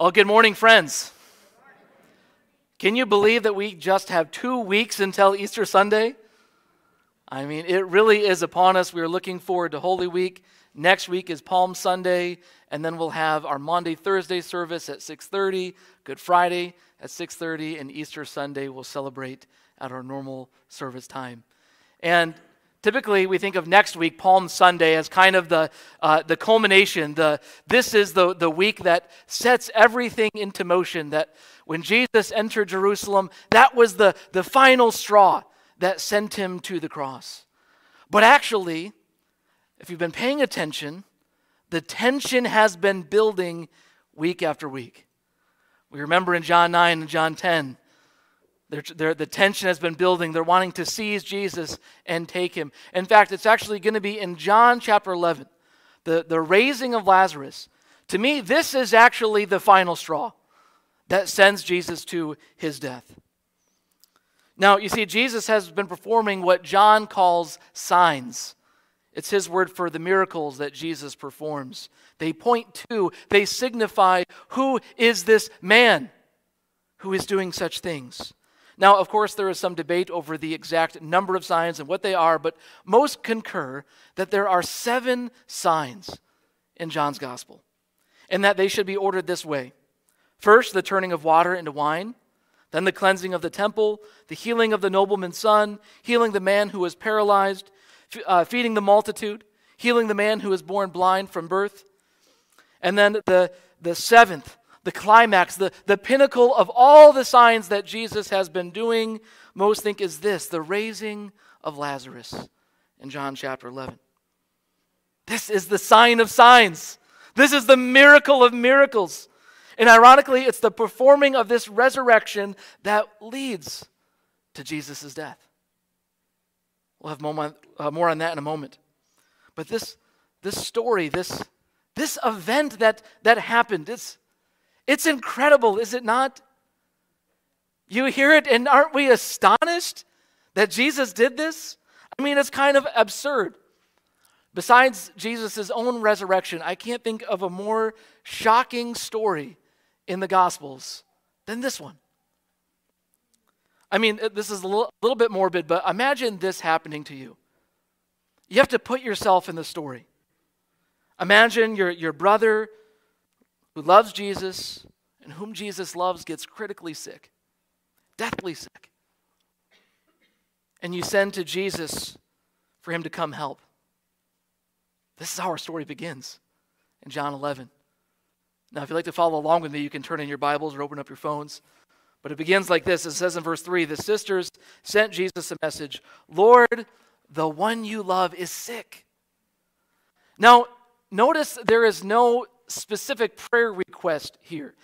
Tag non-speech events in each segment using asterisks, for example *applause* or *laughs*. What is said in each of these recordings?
Well, good morning, friends. Can you believe that we just have two weeks until Easter Sunday? I mean, it really is upon us. We are looking forward to Holy Week. Next week is Palm Sunday, and then we'll have our Maundy Thursday service at 6:30, Good Friday at 6:30, and Easter Sunday we'll celebrate at our normal service time. And Typically, we think of next week, Palm Sunday, as kind of the, uh, the culmination. The, this is the, the week that sets everything into motion. That when Jesus entered Jerusalem, that was the, the final straw that sent him to the cross. But actually, if you've been paying attention, the tension has been building week after week. We remember in John 9 and John 10 they're, they're, the tension has been building. They're wanting to seize Jesus and take him. In fact, it's actually going to be in John chapter 11, the, the raising of Lazarus. To me, this is actually the final straw that sends Jesus to his death. Now, you see, Jesus has been performing what John calls signs. It's his word for the miracles that Jesus performs. They point to, they signify who is this man who is doing such things. Now, of course, there is some debate over the exact number of signs and what they are, but most concur that there are seven signs in John's gospel, and that they should be ordered this way. First, the turning of water into wine, then the cleansing of the temple, the healing of the nobleman's son, healing the man who was paralyzed, uh, feeding the multitude, healing the man who was born blind from birth, and then the, the seventh, the climax, the, the pinnacle of all the signs that Jesus has been doing, most think is this the raising of Lazarus in John chapter 11. This is the sign of signs. This is the miracle of miracles. And ironically, it's the performing of this resurrection that leads to Jesus' death. We'll have more, uh, more on that in a moment. But this, this story, this, this event that, that happened, it's, it's incredible, is it not? You hear it, and aren't we astonished that Jesus did this? I mean, it's kind of absurd. Besides Jesus' own resurrection, I can't think of a more shocking story in the Gospels than this one. I mean, uh, this is a little, little, bit morbid, but imagine this happening to you. You have to put yourself in the story. Imagine your, your brother who loves Jesus and whom Jesus loves gets critically sick, deathly sick. And you send to Jesus for him to come help. This is how our story begins in John 11. Now, if you'd like to follow along with me, you can turn in your Bibles or open up your phones. But it begins like this it says in verse 3 The sisters sent Jesus a message Lord, the one you love is sick. Now, notice there is no specific prayer request here.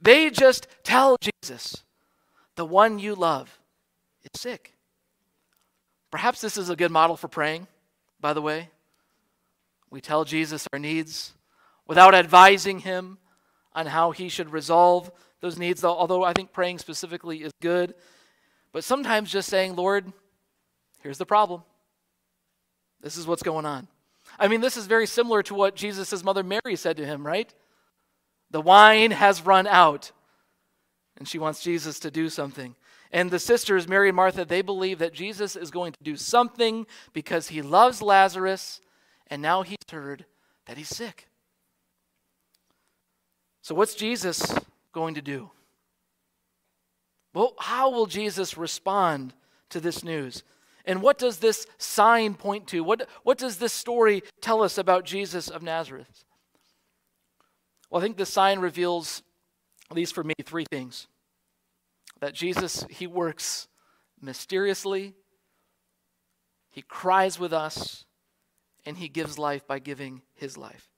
They just tell Jesus, the one you love is sick. Perhaps this is a good model for praying, by the way. We tell Jesus our needs without advising him on how he should resolve those needs, although I think praying specifically is good. But sometimes just saying, Lord, here's the problem. This is what's going on. I mean, this is very similar to what Jesus' mother Mary said to him, right? The wine has run out. And she wants Jesus to do something. And the sisters, Mary and Martha, they believe that Jesus is going to do something because he loves Lazarus and now he's heard that he's sick. So, what's Jesus going to do? Well, how will Jesus respond to this news? And what does this sign point to? What, what does this story tell us about Jesus of Nazareth? Well, I think this sign reveals, at least for me, three things that Jesus, he works mysteriously, he cries with us, and he gives life by giving his life.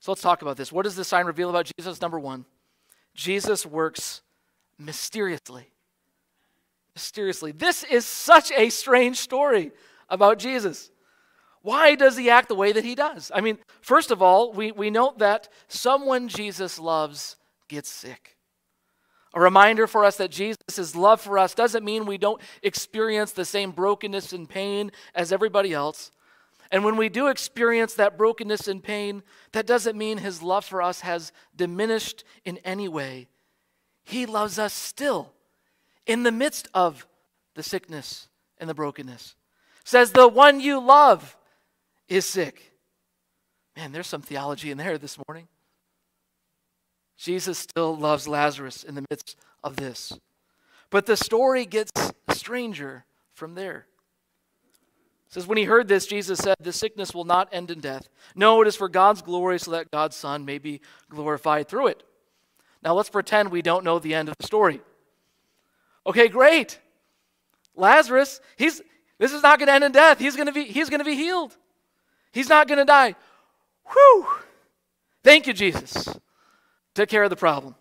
So let's talk about this. What does this sign reveal about Jesus? Number one, Jesus works mysteriously mysteriously. This is such a strange story about Jesus. Why does he act the way that he does? I mean, first of all, we, we note that someone Jesus loves gets sick. A reminder for us that Jesus' love for us doesn't mean we don't experience the same brokenness and pain as everybody else. And when we do experience that brokenness and pain, that doesn't mean his love for us has diminished in any way. He loves us still in the midst of the sickness and the brokenness. Says, The one you love is sick. Man, there's some theology in there this morning. Jesus still loves Lazarus in the midst of this. But the story gets stranger from there. It says, When he heard this, Jesus said, The sickness will not end in death. No, it is for God's glory, so that God's Son may be glorified through it. Now let's pretend we don't know the end of the story. Okay, great. Lazarus, he's this is not going to end in death. He's going to be he's going to be healed. He's not going to die. Whew. Thank you, Jesus. Took care of the problem.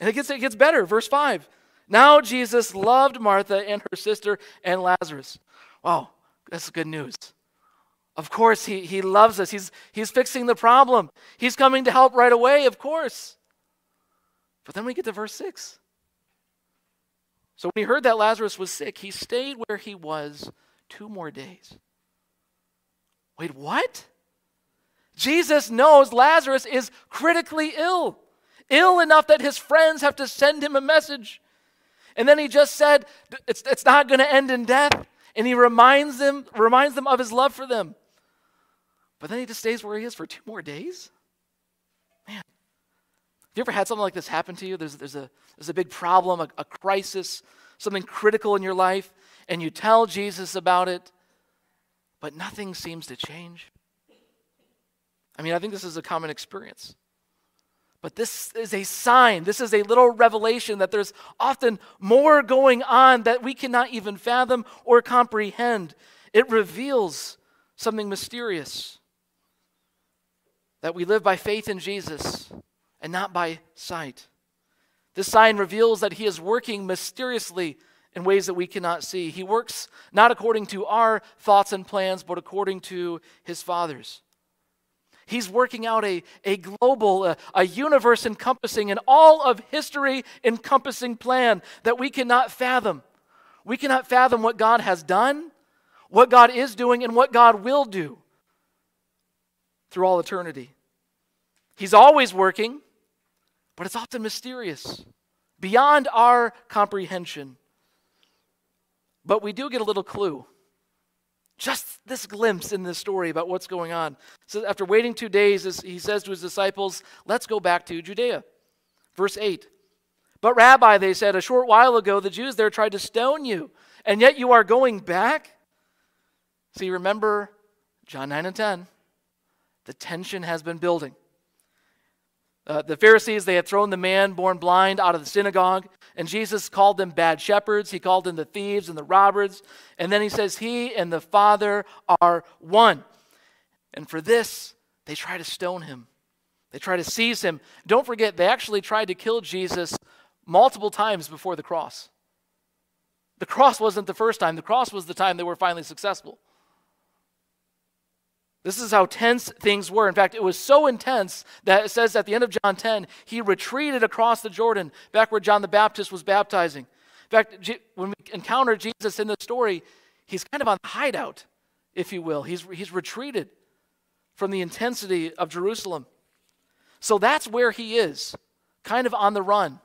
And it gets, it gets better. Verse 5. Now Jesus loved Martha and her sister and Lazarus. Wow, that's good news. Of course, he, he loves us. He's, he's fixing the problem. He's coming to help right away, of course. But then we get to verse 6. So when he heard that Lazarus was sick, he stayed where he was two more days. Wait, what? Jesus knows Lazarus is critically ill, ill enough that his friends have to send him a message. And then he just said, it's, it's not going to end in death. And he reminds them, reminds them of his love for them. But then he just stays where he is for two more days? You ever had something like this happen to you? There's, there's, a, there's a big problem, a, a crisis, something critical in your life, and you tell Jesus about it, but nothing seems to change. I mean, I think this is a common experience. But this is a sign, this is a little revelation that there's often more going on that we cannot even fathom or comprehend. It reveals something mysterious that we live by faith in Jesus and not by sight. This sign reveals that He is working mysteriously in ways that we cannot see. He works not according to our thoughts and plans, but according to His Father's. He's working out a, a global, a, a universe encompassing, and all of history encompassing plan that we cannot fathom. We cannot fathom what God has done, what God is doing, and what God will do through all eternity. He's always working, but it's often mysterious, beyond our comprehension. But we do get a little clue just this glimpse in this story about what's going on. So after waiting two days, he says to his disciples, Let's go back to Judea. Verse 8. But, Rabbi, they said, a short while ago the Jews there tried to stone you, and yet you are going back? See, remember John 9 and 10. The tension has been building. Uh, the Pharisees, they had thrown the man born blind out of the synagogue, and Jesus called them bad shepherds. He called them the thieves and the robbers. And then he says, He and the Father are one. And for this, they try to stone him, they try to seize him. Don't forget, they actually tried to kill Jesus multiple times before the cross. The cross wasn't the first time, the cross was the time they were finally successful. This is how tense things were. In fact, it was so intense that it says at the end of John 10, he retreated across the Jordan, back where John the Baptist was baptizing. In fact, when we encounter Jesus in the story, he's kind of on the hideout, if you will. He's, he's retreated from the intensity of Jerusalem. So that's where he is, kind of on the run,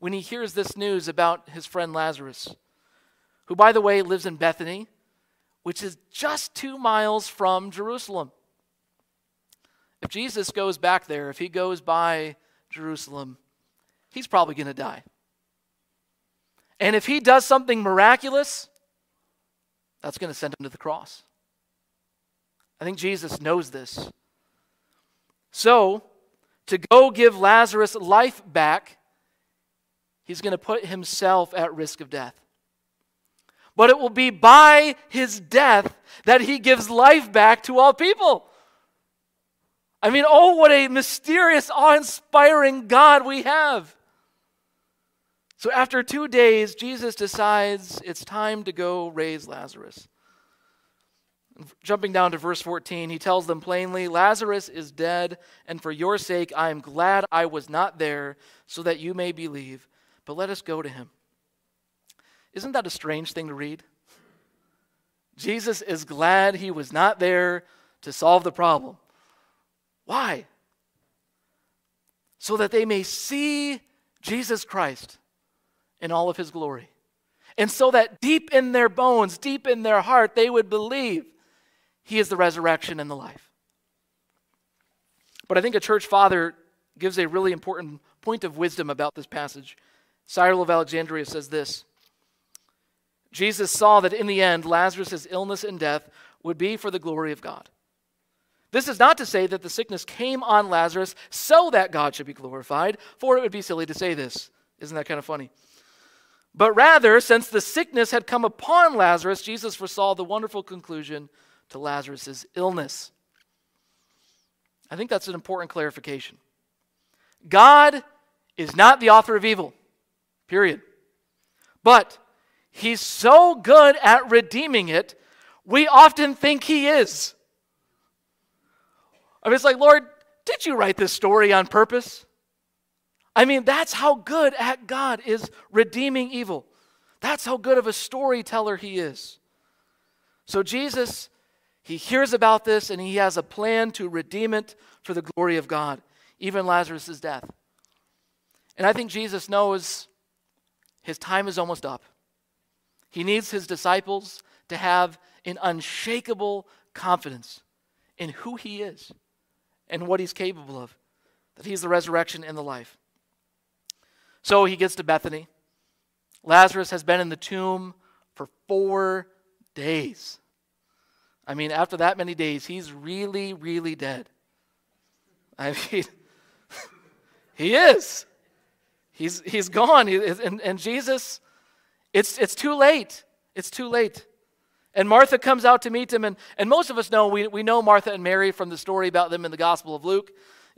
when he hears this news about his friend Lazarus, who, by the way, lives in Bethany which is just two miles from Jerusalem. If Jesus goes back there, if he goes by Jerusalem, he's probably going to die. And if he does something miraculous, that's going to send him to the cross. I think Jesus knows this. So, to go give Lazarus life back, he's going to put himself at risk of death but it will be by his death that he gives life back to all people. I mean, oh, what a mysterious, awe inspiring God we have. So, after two days, Jesus decides it's time to go raise Lazarus. Jumping down to verse 14, he tells them plainly Lazarus is dead, and for your sake I am glad I was not there, so that you may believe. But let us go to him. Isn't that a strange thing to read? Jesus is glad he was not there to solve the problem. Why? So that they may see Jesus Christ in all of his glory. And so that deep in their bones, deep in their heart, they would believe he is the resurrection and the life. But I think a church father gives a really important point of wisdom about this passage. Cyril of Alexandria says this Jesus saw that in the end, Lazarus' illness and death would be for the glory of God. This is not to say that the sickness came on Lazarus so that God should be glorified, for it would be silly to say this. Isn't that kind of funny? But rather, since the sickness had come upon Lazarus, Jesus foresaw the wonderful conclusion to Lazarus' illness. I think that's an important clarification. God is not the author of evil, period. But he's so good at redeeming it, we often think he is. I mean, it's like, Lord, did you write this story on purpose? I mean, that's how good at God is redeeming evil. That's how good of a storyteller he is. So Jesus, he hears about this and he has a plan to redeem it for the glory of God, even Lazarus' death. And I think Jesus knows his time is almost up. He needs his disciples to have an unshakable confidence in who he is and what he's capable of, that he's the resurrection and the life. So he gets to Bethany. Lazarus has been in the tomb for four days. I mean, after that many days, he's really, really dead. I *laughs* mean, he is. He's, he's gone. He, and, and Jesus, it's, it's too late. It's too late. And Martha comes out to meet him. And, and most of us know, we, we know Martha and Mary from the story about them in the Gospel of Luke.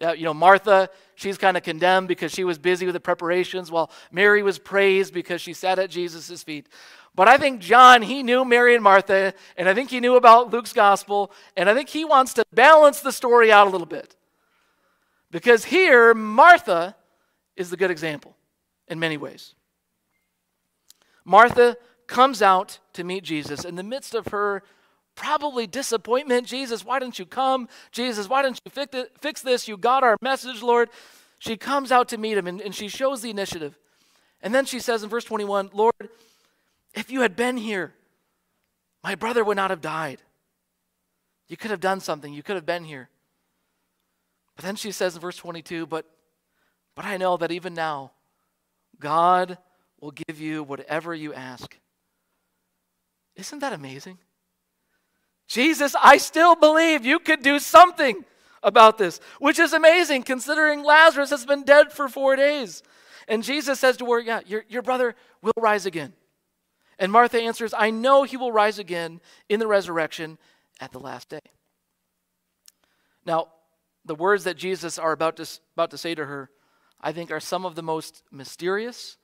Uh, you know, Martha, she's kind of condemned because she was busy with the preparations, while Mary was praised because she sat at Jesus' feet. But I think John, he knew Mary and Martha, and I think he knew about Luke's gospel, and I think he wants to balance the story out a little bit. Because here, Martha is the good example in many ways. Martha comes out to meet Jesus in the midst of her probably disappointment. Jesus, why didn't you come? Jesus, why didn't you fix this? You got our message, Lord. She comes out to meet him and, and she shows the initiative. And then she says in verse 21 Lord, if you had been here, my brother would not have died. You could have done something, you could have been here. But then she says in verse 22 But, but I know that even now, God will give you whatever you ask. Isn't that amazing? Jesus, I still believe you could do something about this, which is amazing considering Lazarus has been dead for four days. And Jesus says to her, Yeah, your, your brother will rise again. And Martha answers, I know he will rise again in the resurrection at the last day. Now, the words that Jesus are about to, about to say to her, I think, are some of the most mysterious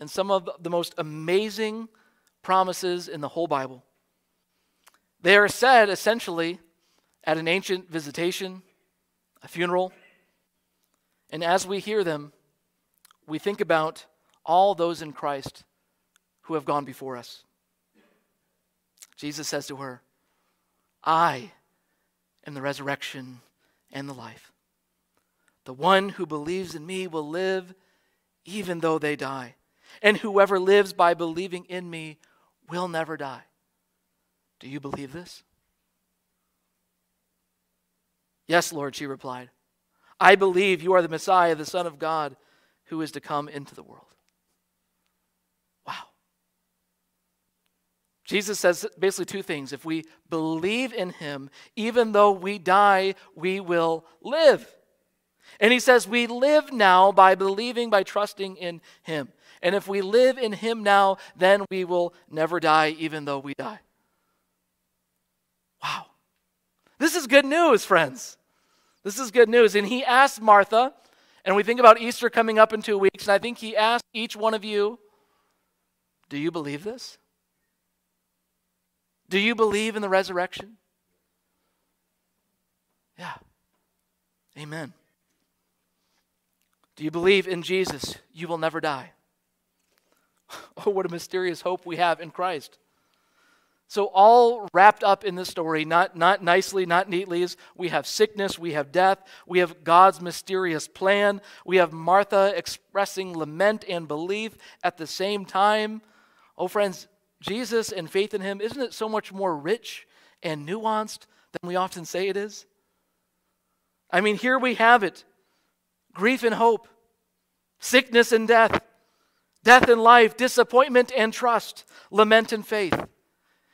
and some of the most amazing promises in the whole Bible. They are said essentially at an ancient visitation, a funeral. And as we hear them, we think about all those in Christ who have gone before us. Jesus says to her, I am the resurrection and the life. The one who believes in me will live even though they die. And whoever lives by believing in me will never die. Do you believe this? Yes, Lord, she replied. I believe you are the Messiah, the Son of God, who is to come into the world. Wow. Jesus says basically two things. If we believe in him, even though we die, we will live. And he says we live now by believing, by trusting in him. And if we live in him now, then we will never die, even though we die. Wow. This is good news, friends. This is good news. And he asked Martha, and we think about Easter coming up in two weeks, and I think he asked each one of you, Do you believe this? Do you believe in the resurrection? Yeah. Amen. Do you believe in Jesus? You will never die. *laughs* Oh, what a mysterious hope we have in Christ. So, all wrapped up in this story, not, not nicely, not neatly, is we have sickness, we have death, we have God's mysterious plan, we have Martha expressing lament and belief at the same time. Oh, friends, Jesus and faith in Him, isn't it so much more rich and nuanced than we often say it is? I mean, here we have it grief and hope, sickness and death, death and life, disappointment and trust, lament and faith.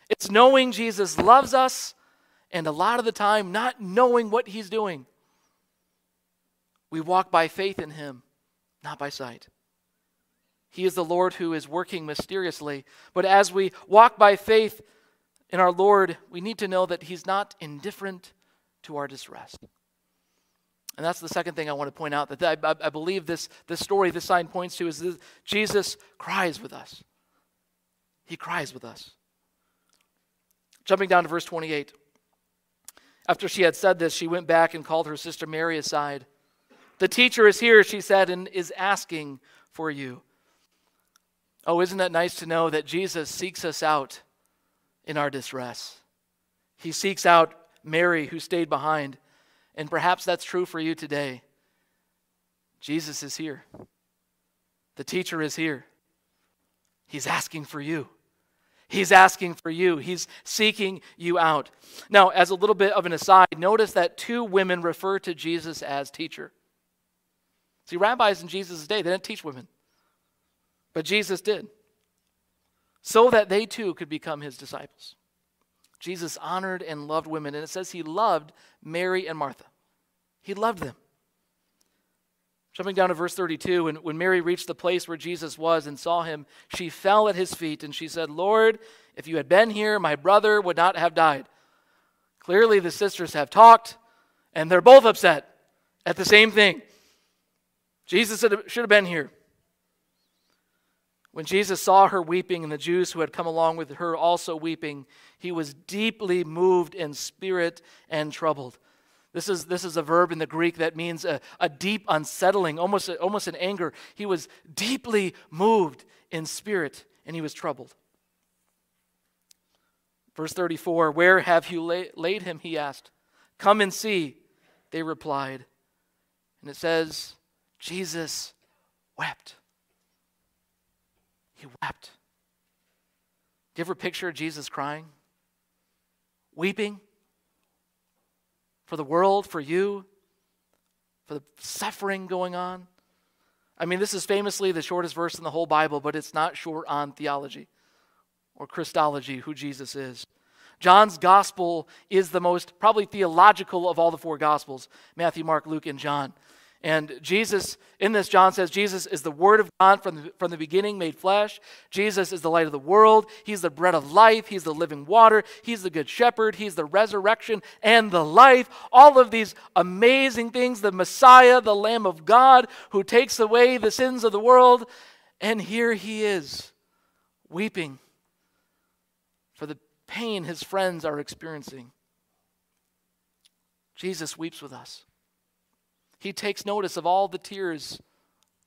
It's knowing Jesus loves us and a lot of the time not knowing what he's doing. We walk by faith in him, not by sight. He is the Lord who is working mysteriously. But as we walk by faith in our Lord, we need to know that he's not indifferent to our distress. And that's the second thing I want to point out that I, I believe this, this story, this sign points to is that Jesus cries with us. He cries with us. Jumping down to verse 28. After she had said this, she went back and called her sister Mary aside. The teacher is here, she said, and is asking for you. Oh, isn't that nice to know that Jesus seeks us out in our distress? He seeks out Mary, who stayed behind. And perhaps that's true for you today. Jesus is here, the teacher is here. He's asking for you. He's asking for you. He's seeking you out. Now, as a little bit of an aside, notice that two women refer to Jesus as teacher. See, rabbis in Jesus' day, they didn't teach women, but Jesus did, so that they too could become his disciples. Jesus honored and loved women, and it says he loved Mary and Martha. He loved them. Jumping down to verse 32, when, when Mary reached the place where Jesus was and saw him, she fell at his feet and she said, Lord, if you had been here, my brother would not have died. Clearly, the sisters have talked, and they're both upset at the same thing. Jesus should have been here. When Jesus saw her weeping and the Jews who had come along with her also weeping, he was deeply moved in spirit and troubled. This is, this is a verb in the Greek that means a, a deep unsettling, almost, almost an anger. He was deeply moved in spirit and he was troubled. Verse 34 Where have you laid him? He asked. Come and see, they replied. And it says, Jesus wept. He wept. Do you ever picture Jesus crying? Weeping? for the world, for you, for the suffering going on. I mean, this is famously the shortest verse in the whole Bible, but it's not short on theology or Christology, who Jesus is. John's gospel is the most probably theological of all the four gospels Matthew, Mark, Luke, and John. And Jesus, in this, John says, Jesus is the Word of God from the, from the beginning made flesh. Jesus is the light of the world. He's the bread of life. He's the living water. He's the good shepherd. He's the resurrection and the life. All of these amazing things the Messiah, the Lamb of God, who takes away the sins of the world. And here he is, weeping for the pain his friends are experiencing. Jesus weeps with us. He takes notice of all the tears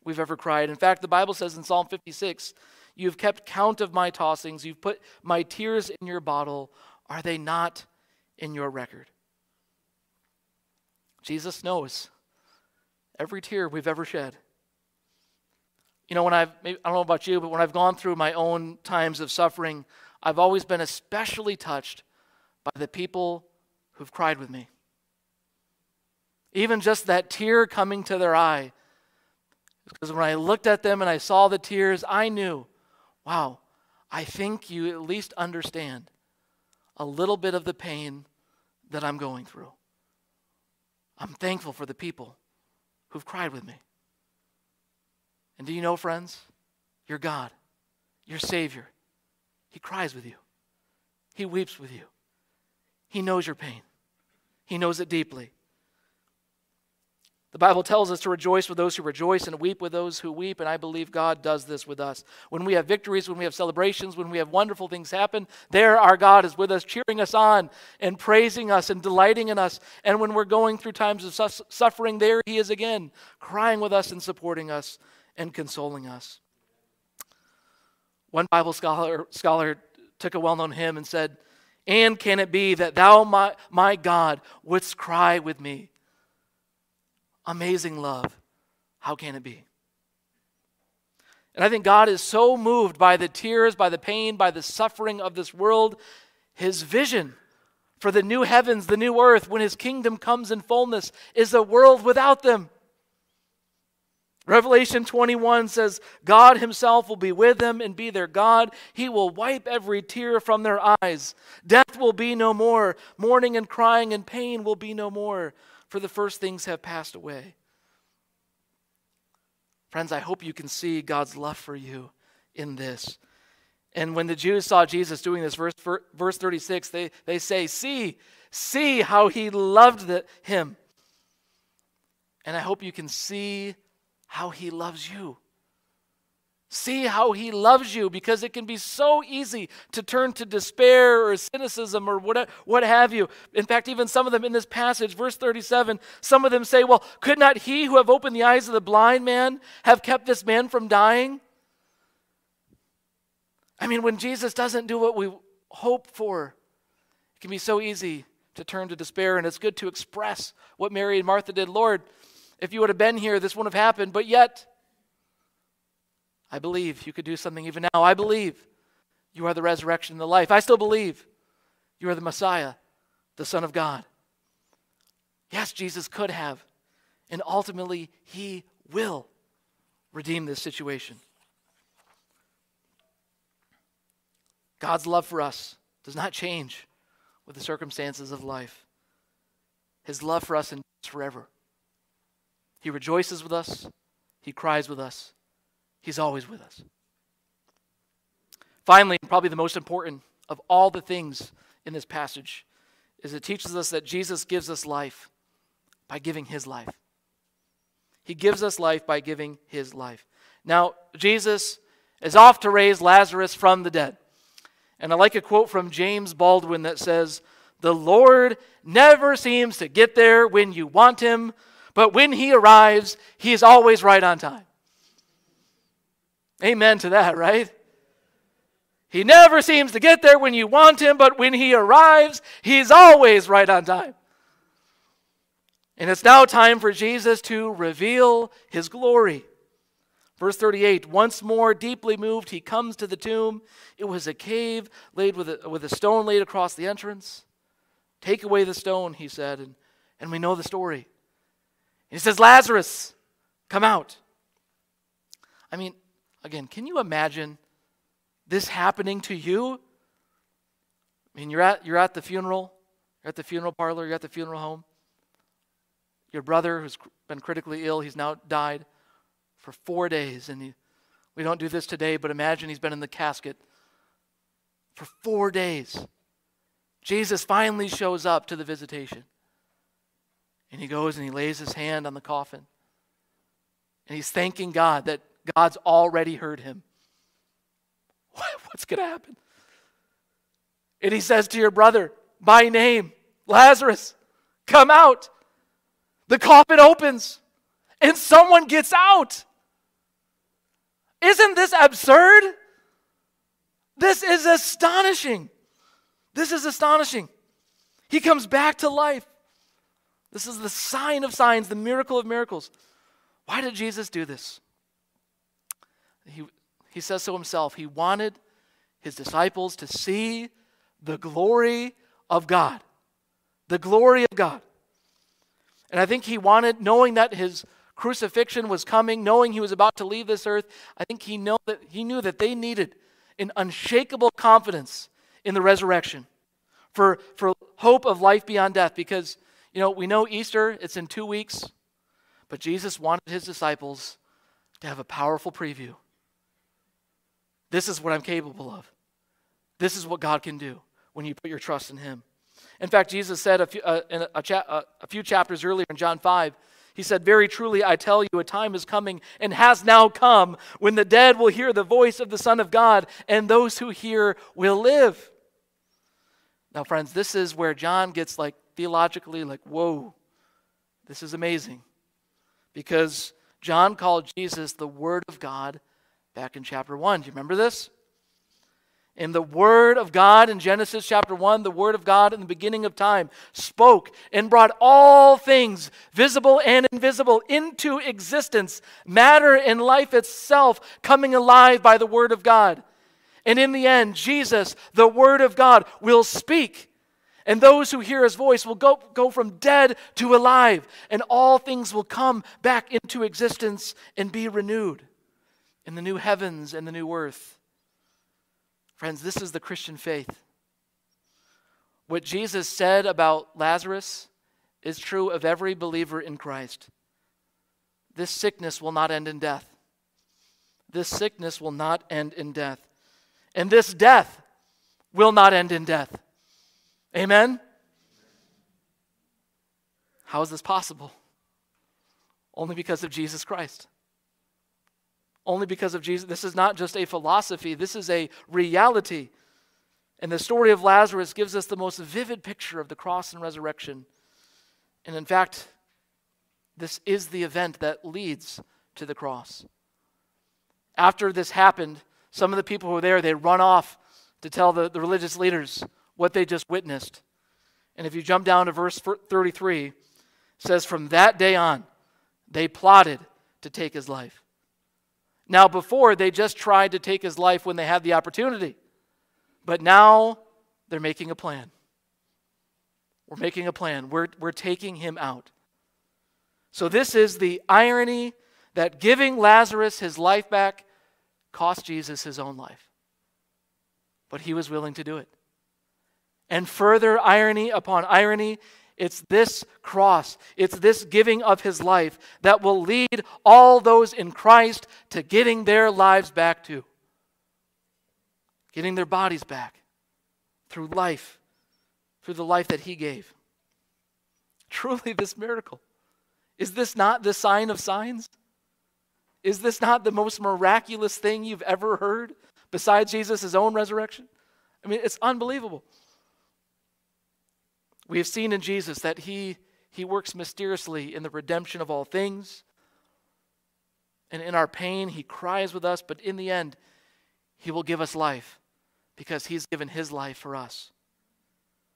we've ever cried. In fact, the Bible says in Psalm 56 You've kept count of my tossings, you've put my tears in your bottle. Are they not in your record? Jesus knows every tear we've ever shed. You know, when I've, I don't know about you, but when I've gone through my own times of suffering, I've always been especially touched by the people who've cried with me. Even just that tear coming to their eye. Because when I looked at them and I saw the tears, I knew, wow, I think you at least understand a little bit of the pain that I'm going through. I'm thankful for the people who've cried with me. And do you know, friends, your God, your Savior, He cries with you, He weeps with you, He knows your pain, He knows it deeply. The Bible tells us to rejoice with those who rejoice and weep with those who weep, and I believe God does this with us. When we have victories, when we have celebrations, when we have wonderful things happen, there our God is with us, cheering us on and praising us and delighting in us. And when we're going through times of su- suffering, there He is again, crying with us and supporting us and consoling us. One Bible scholar, scholar took a well known hymn and said, And can it be that thou, my, my God, wouldst cry with me? Amazing love. How can it be? And I think God is so moved by the tears, by the pain, by the suffering of this world, his vision for the new heavens, the new earth, when his kingdom comes in fullness, is a world without them. Revelation 21 says, God himself will be with them and be their God. He will wipe every tear from their eyes. Death will be no more. Mourning and crying and pain will be no more, for the first things have passed away. Friends, I hope you can see God's love for you in this. And when the Jews saw Jesus doing this, verse, verse 36, they, they say, See, see how he loved the, him. And I hope you can see how he loves you. See how he loves you because it can be so easy to turn to despair or cynicism or what, what have you. In fact, even some of them in this passage, verse 37, some of them say, Well, could not he who have opened the eyes of the blind man have kept this man from dying? I mean, when Jesus doesn't do what we hope for, it can be so easy to turn to despair, and it's good to express what Mary and Martha did. Lord, if you would have been here, this wouldn't have happened. But yet, I believe you could do something even now. I believe you are the resurrection and the life. I still believe you are the Messiah, the Son of God. Yes, Jesus could have. And ultimately, he will redeem this situation. God's love for us does not change with the circumstances of life. His love for us endures forever. He rejoices with us, He cries with us, He's always with us. Finally, probably the most important of all the things in this passage is it teaches us that Jesus gives us life by giving His life. He gives us life by giving His life. Now, Jesus is off to raise Lazarus from the dead. And I like a quote from James Baldwin that says, The Lord never seems to get there when you want him, but when he arrives, he is always right on time. Amen to that, right? He never seems to get there when you want him, but when he arrives, he's always right on time. And it's now time for Jesus to reveal his glory. Verse 38 Once more, deeply moved, he comes to the tomb. It was a cave laid with a, with a stone laid across the entrance. Take away the stone, he said, and, and we know the story. He says, Lazarus, come out. I mean, again, can you imagine this happening to you? I mean, you're at, you're at the funeral, you're at the funeral parlor, you're at the funeral home. Your brother, who's been critically ill, he's now died for four days. And he, we don't do this today, but imagine he's been in the casket for four days. Jesus finally shows up to the visitation. And he goes and he lays his hand on the coffin. And he's thanking God that God's already heard him. *laughs* What's going to happen? And he says to your brother, by name, Lazarus, come out. The coffin opens and someone gets out. Isn't this absurd? This is astonishing. This is astonishing. He comes back to life. This is the sign of signs, the miracle of miracles. Why did Jesus do this? He, he says so himself. He wanted his disciples to see the glory of God. The glory of God. And I think he wanted, knowing that his crucifixion was coming, knowing he was about to leave this earth, I think he, know that, he knew that they needed an unshakable confidence in the resurrection for, for hope of life beyond death because you know, we know Easter, it's in two weeks, but Jesus wanted his disciples to have a powerful preview. This is what I'm capable of. This is what God can do when you put your trust in him. In fact, Jesus said a few, uh, in a, a, cha- uh, a few chapters earlier in John 5, he said, Very truly, I tell you, a time is coming and has now come when the dead will hear the voice of the Son of God, and those who hear will live. Now, friends, this is where John gets like theologically like, whoa, this is amazing. Because John called Jesus the Word of God back in chapter 1. Do you remember this? In the Word of God in Genesis chapter 1, the Word of God in the beginning of time, spoke and brought all things, visible and invisible, into existence. Matter and life itself coming alive by the Word of God. And in the end, Jesus, the Word of God, will speak. And those who hear his voice will go, go from dead to alive. And all things will come back into existence and be renewed in the new heavens and the new earth. Friends, this is the Christian faith. What Jesus said about Lazarus is true of every believer in Christ. This sickness will not end in death. This sickness will not end in death. And this death will not end in death. Amen? How is this possible? Only because of Jesus Christ only because of Jesus. This is not just a philosophy, this is a reality. And the story of Lazarus gives us the most vivid picture of the cross and resurrection. And in fact, this is the event that leads to the cross. After this happened, some of the people who were there, they run off to tell the, the religious leaders what they just witnessed. And if you jump down to verse 33, it says, From that day on, they plotted to take his life. Now, before, they just tried to take his life when they had the opportunity. But now they're making a plan. We're making a plan. We're, we're taking him out. So, this is the irony that giving Lazarus his life back cost Jesus his own life. But he was willing to do it. And further irony upon irony it's this cross, it's this giving of his life that will lead all those in Christ to getting their lives back to, getting their bodies back through life, through the life that he gave. *laughs* Truly, this miracle. Is this not the sign of signs? Is this not the most miraculous thing you've ever heard besides Jesus' own resurrection? I mean, it's unbelievable. We have seen in Jesus that he, he works mysteriously in the redemption of all things. And in our pain, he cries with us, but in the end, he will give us life because he's given his life for us.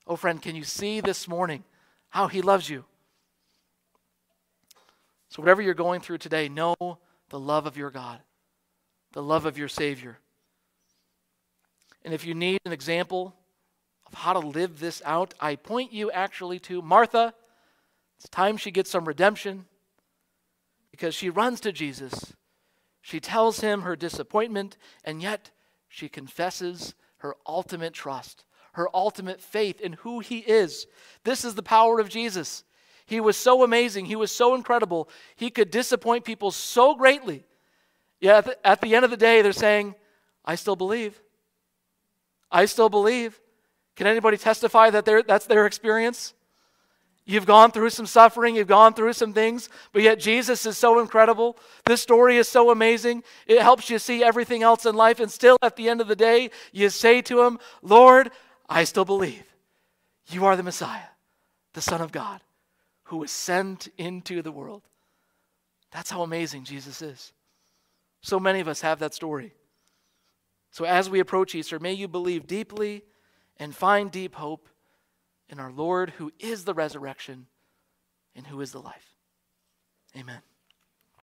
Oh, friend, can you see this morning how he loves you? So, whatever you're going through today, know the love of your God, the love of your Savior. And if you need an example how to live this out, I point you actually to Martha. It's time she gets some redemption because she runs to Jesus. She tells him her disappointment, and yet she confesses her ultimate trust, her ultimate faith in who he is. This is the power of Jesus. He was so amazing, he was so incredible, he could disappoint people so greatly. Yet at the end of the day, they're saying, I still believe. I still believe. Can anybody testify that that's their experience? You've gone through some suffering, you've gone through some things, but yet Jesus is so incredible. This story is so amazing. It helps you see everything else in life, and still at the end of the day, you say to Him, Lord, I still believe you are the Messiah, the Son of God, who was sent into the world. That's how amazing Jesus is. So many of us have that story. So as we approach Easter, may you believe deeply and find deep hope in our Lord, who is the resurrection and who is the life. Amen.